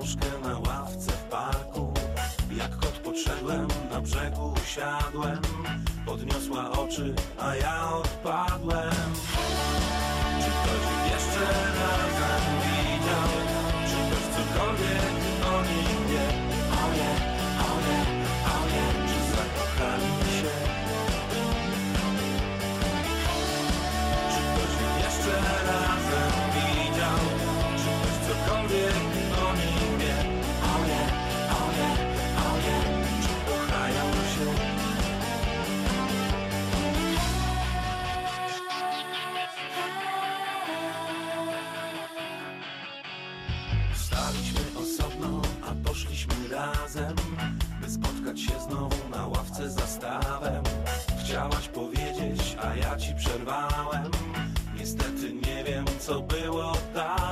książkę na ławce w parku. Jak kot podszedłem, na brzegu usiadłem Podniosła oczy, a ja odpadłem. Czy ktoś jeszcze raz Staliśmy osobno, a poszliśmy razem By spotkać się znowu na ławce za stawem. Chciałaś powiedzieć, a ja ci przerwałem. Niestety nie wiem, co było dalej